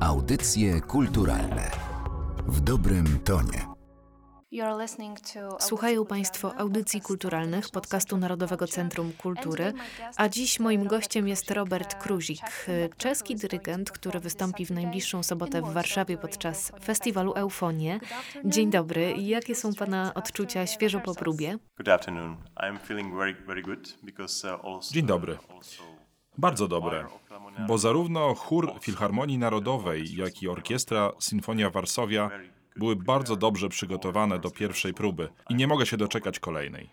Audycje kulturalne. W dobrym tonie. Słuchają Państwo audycji kulturalnych podcastu Narodowego Centrum Kultury, a dziś moim gościem jest Robert Kruzik, czeski dyrygent, który wystąpi w najbliższą sobotę w Warszawie podczas festiwalu Eufonie. Dzień dobry, jakie są Pana odczucia świeżo po próbie? Dzień dobry. Bardzo dobre, bo zarówno chór Filharmonii Narodowej, jak i orkiestra Sinfonia Warszawia były bardzo dobrze przygotowane do pierwszej próby i nie mogę się doczekać kolejnej.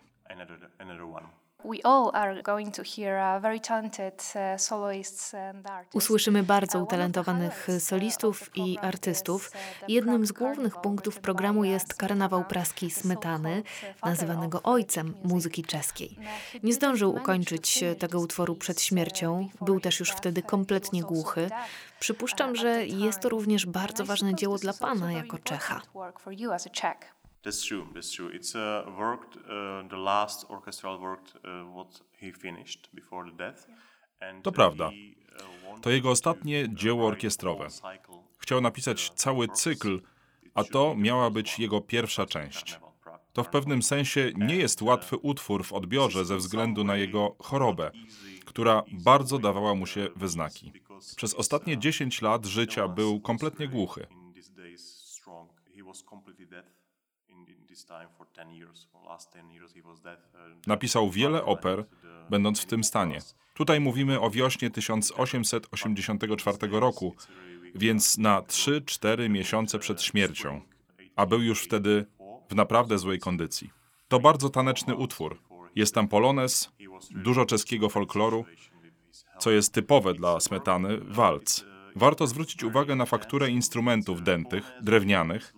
Usłyszymy bardzo utalentowanych solistów i artystów. Jednym z głównych punktów programu jest karnawał praski Smetany, nazywanego ojcem muzyki czeskiej. Nie zdążył ukończyć tego utworu przed śmiercią, był też już wtedy kompletnie głuchy. Przypuszczam, że jest to również bardzo ważne dzieło dla pana jako Czecha. That's true. That's true. It's a work, uh, the last orchestral work uh, what he finished before the death. And to prawda. Uh, to jego ostatnie dzieło orkiestrowe. Chciał napisać cały cykl, a to miała być jego pierwsza część. To w pewnym sensie nie jest łatwy utwór w odbiorze ze względu na jego chorobę, która bardzo dawała mu się wyznaki. Przez ostatnie 10 lat życia był kompletnie głuchy. Napisał wiele oper, będąc w tym stanie. Tutaj mówimy o wiośnie 1884 roku, więc na 3-4 miesiące przed śmiercią, a był już wtedy w naprawdę złej kondycji. To bardzo taneczny utwór. Jest tam polones, dużo czeskiego folkloru, co jest typowe dla smetany, walc. Warto zwrócić uwagę na fakturę instrumentów dętych, drewnianych,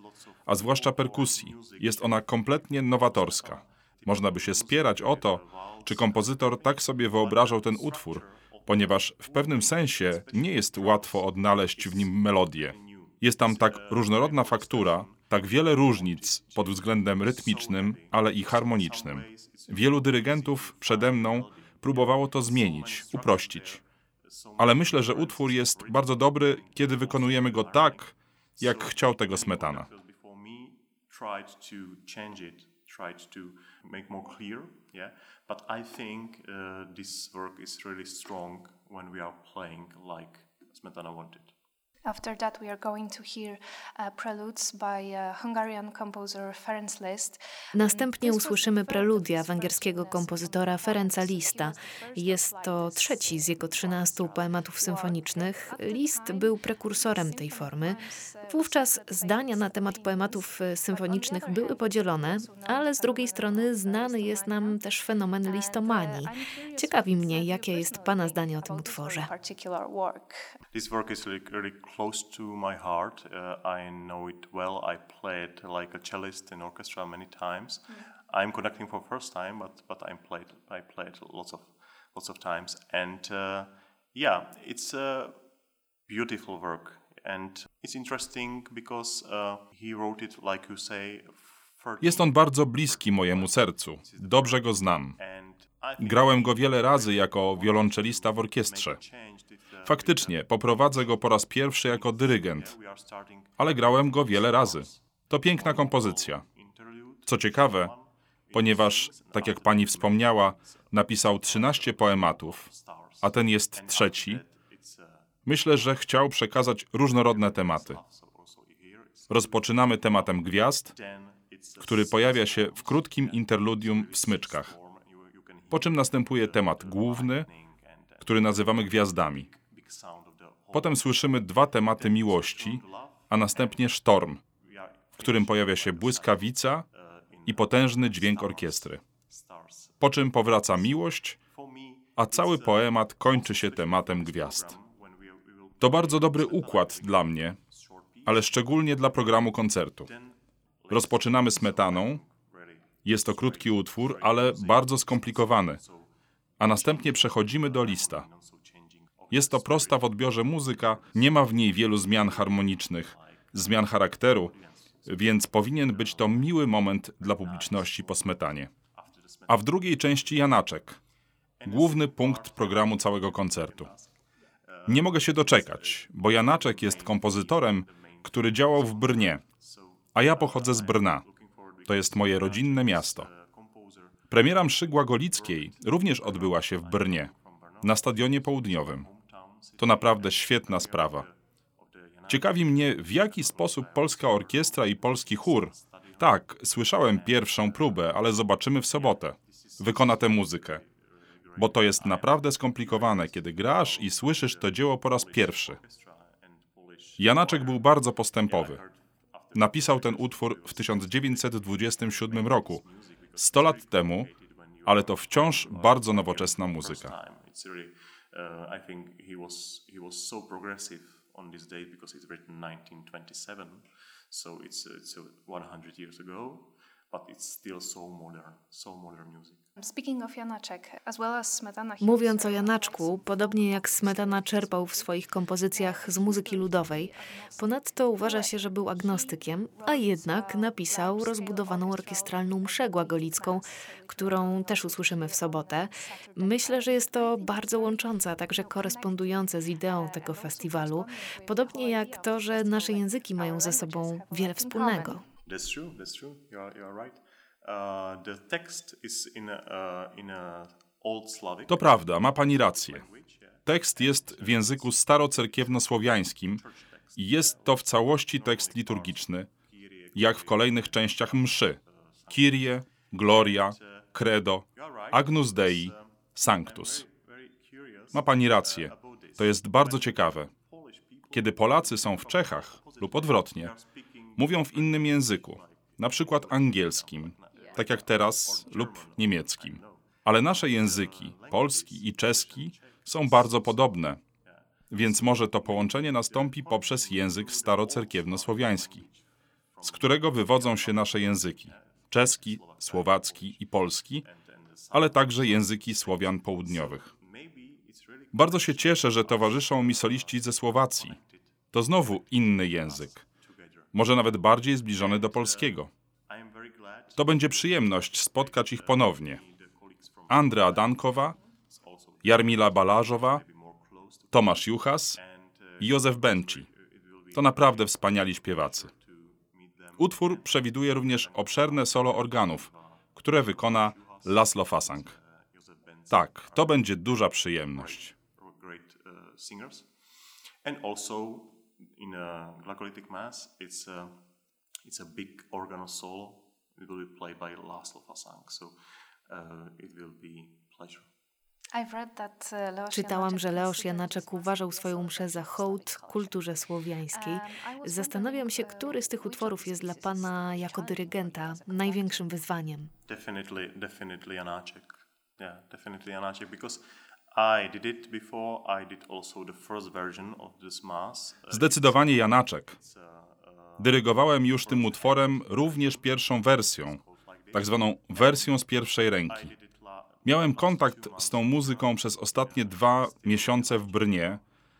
a zwłaszcza perkusji. Jest ona kompletnie nowatorska. Można by się spierać o to, czy kompozytor tak sobie wyobrażał ten utwór, ponieważ w pewnym sensie nie jest łatwo odnaleźć w nim melodię. Jest tam tak różnorodna faktura, tak wiele różnic pod względem rytmicznym, ale i harmonicznym. Wielu dyrygentów przede mną próbowało to zmienić, uprościć. Ale myślę, że utwór jest bardzo dobry, kiedy wykonujemy go tak, jak chciał tego Smetana. But I think uh, this work is really strong when we are playing like Smetana wanted. After that, we are going to hear uh, preludes by uh, Hungarian composer Ferenc Liszt. Następnie usłyszymy preludia węgierskiego kompozytora Ferenca Lista. Jest to trzeci z jego trzynastu poematów symfonicznych. Liszt był prekursorem tej formy. Wówczas zdania na temat poematów y, symfonicznych były podzielone, ale z drugiej strony znany jest nam też fenomen listomanii. Ciekawi mnie, jakie jest Pana zdanie o tym utworze. This work is really close to my heart. Uh, I know it well. I played like a cellist in orchestra many times. Mm. I'm conducting for first time, but but I played I played lots of lots of times, and uh, yeah, it's a beautiful work, and it's interesting because uh, he wrote it like you say. Jest on bardzo bliski mojemu sercu. Dobrze go znam. Grałem go wiele razy jako wiolonczelista w orkiestrze. Faktycznie, poprowadzę go po raz pierwszy jako dyrygent, ale grałem go wiele razy. To piękna kompozycja. Co ciekawe, ponieważ, tak jak pani wspomniała, napisał 13 poematów, a ten jest trzeci, myślę, że chciał przekazać różnorodne tematy. Rozpoczynamy tematem gwiazd, który pojawia się w krótkim interludium w smyczkach. Po czym następuje temat główny, który nazywamy gwiazdami. Potem słyszymy dwa tematy miłości, a następnie sztorm, w którym pojawia się błyskawica i potężny dźwięk orkiestry. Po czym powraca miłość, a cały poemat kończy się tematem gwiazd. To bardzo dobry układ dla mnie, ale szczególnie dla programu koncertu. Rozpoczynamy smetaną. Jest to krótki utwór, ale bardzo skomplikowany. A następnie przechodzimy do lista. Jest to prosta w odbiorze muzyka, nie ma w niej wielu zmian harmonicznych, zmian charakteru, więc powinien być to miły moment dla publiczności po smetanie. A w drugiej części Janaczek, główny punkt programu całego koncertu. Nie mogę się doczekać, bo Janaczek jest kompozytorem, który działał w Brnie, a ja pochodzę z Brna. To jest moje rodzinne miasto. Premiera mszy Głagolickiej również odbyła się w Brnie, na Stadionie Południowym. To naprawdę świetna sprawa. Ciekawi mnie, w jaki sposób polska orkiestra i polski chór. Tak, słyszałem pierwszą próbę, ale zobaczymy w sobotę. Wykona tę muzykę. Bo to jest naprawdę skomplikowane, kiedy grasz i słyszysz to dzieło po raz pierwszy. Janaczek był bardzo postępowy. Napisał ten utwór w 1927 roku, 100 lat temu, ale to wciąż bardzo nowoczesna muzyka. on this date because it's written 1927, so it's, it's 100 years ago, but it's still so modern, so modern music. Mówiąc o Janaczku, podobnie jak Smetana czerpał w swoich kompozycjach z muzyki ludowej, ponadto uważa się, że był agnostykiem, a jednak napisał rozbudowaną orkiestralną mszę głagolicką, którą też usłyszymy w sobotę. Myślę, że jest to bardzo łączące, a także korespondujące z ideą tego festiwalu, podobnie jak to, że nasze języki mają ze sobą wiele wspólnego. That's true, that's true. You're, you're right. To prawda, ma pani rację. Tekst jest w języku starocerkiewnosłowiańskim i jest to w całości tekst liturgiczny, jak w kolejnych częściach mszy. Kyrie, Gloria, Credo, Agnus Dei, Sanctus. Ma pani rację. To jest bardzo ciekawe. Kiedy Polacy są w Czechach lub odwrotnie, mówią w innym języku, na przykład angielskim, tak jak teraz, lub niemieckim. Ale nasze języki, polski i czeski, są bardzo podobne, więc może to połączenie nastąpi poprzez język starocerkiewnosłowiański, z którego wywodzą się nasze języki czeski, słowacki i polski, ale także języki Słowian południowych. Bardzo się cieszę, że towarzyszą mi soliści ze Słowacji. To znowu inny język, może nawet bardziej zbliżony do polskiego. To będzie przyjemność spotkać ich ponownie. Andrea Dankowa, Jarmila Balażowa, Tomasz Juchas i Józef Benci. To naprawdę wspaniali śpiewacy. Utwór przewiduje również obszerne solo organów, które wykona Laszlo Fasang. Tak, to będzie duża przyjemność. And also in a glagolitic mass, it's a, it's a big organ solo it will be played by Laszlo Fasang. So uh, it will be pleasure. Uh, Czytałam, że Leosz Janaczek uważał swoją mszę za hołd kulturze słowiańskiej. Um, Zastanawiam się, który z tych utworów jest dla pana jako dyrygenta największym wyzwaniem. Definitely, definitely Janaczek. Yeah, definitely Janaczek, because I did it before. I did also the first version of this mass. Zdecydowanie Janaczek. Dyrygowałem już tym utworem również pierwszą wersją, tak zwaną wersją z pierwszej ręki. Miałem kontakt z tą muzyką przez ostatnie dwa miesiące w Brnie,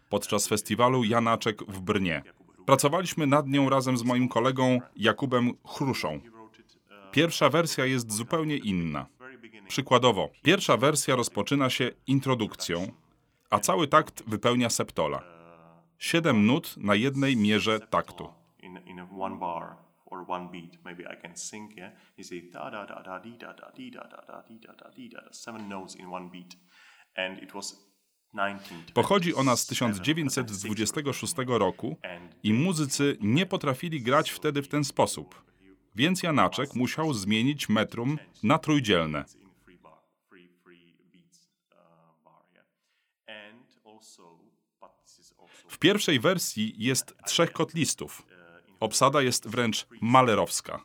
podczas festiwalu Janaczek w Brnie. Pracowaliśmy nad nią razem z moim kolegą Jakubem Chruszą. Pierwsza wersja jest zupełnie inna. Przykładowo, pierwsza wersja rozpoczyna się introdukcją, a cały takt wypełnia septola. Siedem nut na jednej mierze taktu. Pochodzi ona z 1926 roku i muzycy nie potrafili grać wtedy w ten sposób, więc Janaczek musiał zmienić metrum na trójdzielne. Pierwszej wersji jest trzech kotlistów. Obsada jest wręcz malerowska.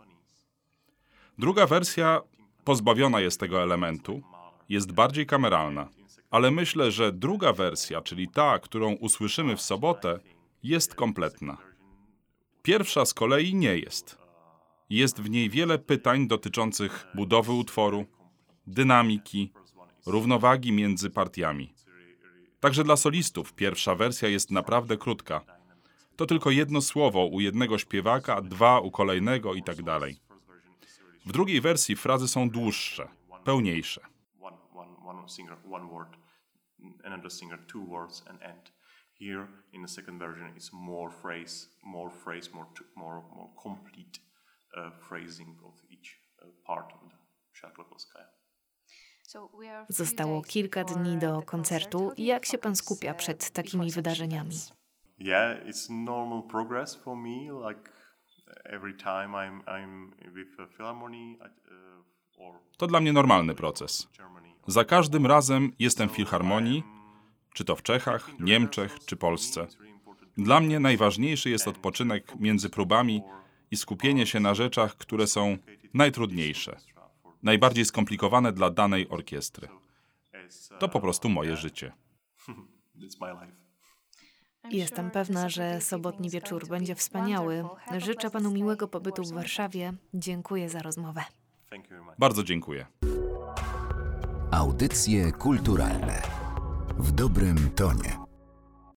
Druga wersja pozbawiona jest tego elementu, jest bardziej kameralna, ale myślę, że druga wersja, czyli ta, którą usłyszymy w sobotę, jest kompletna. Pierwsza z kolei nie jest. Jest w niej wiele pytań dotyczących budowy utworu, dynamiki, równowagi między partiami. Także dla solistów pierwsza wersja jest naprawdę krótka to tylko jedno słowo u jednego śpiewaka, dwa u kolejnego i tak dalej. W drugiej wersji frazy są dłuższe, pełniejsze. Part of the Szlachtkowskaja. Zostało kilka dni do koncertu. Jak się pan skupia przed takimi wydarzeniami? Yeah, it's normal progress for me. Like every time I'm I'm with a philharmony uh, or To dla mnie normalny proces. Za każdym razem jestem w filharmonii, czy to w Czechach, Niemczech czy Polsce. Dla mnie najważniejszy jest odpoczynek między próbami i skupienie się na rzeczach, które są najtrudniejsze, najbardziej skomplikowane dla danej orkiestry. To po prostu moje życie. Jestem pewna, że sobotni wieczór będzie wspaniały. Życzę panu miłego pobytu w Warszawie. Dziękuję za rozmowę. Bardzo dziękuję. Audycje kulturalne w dobrym tonie.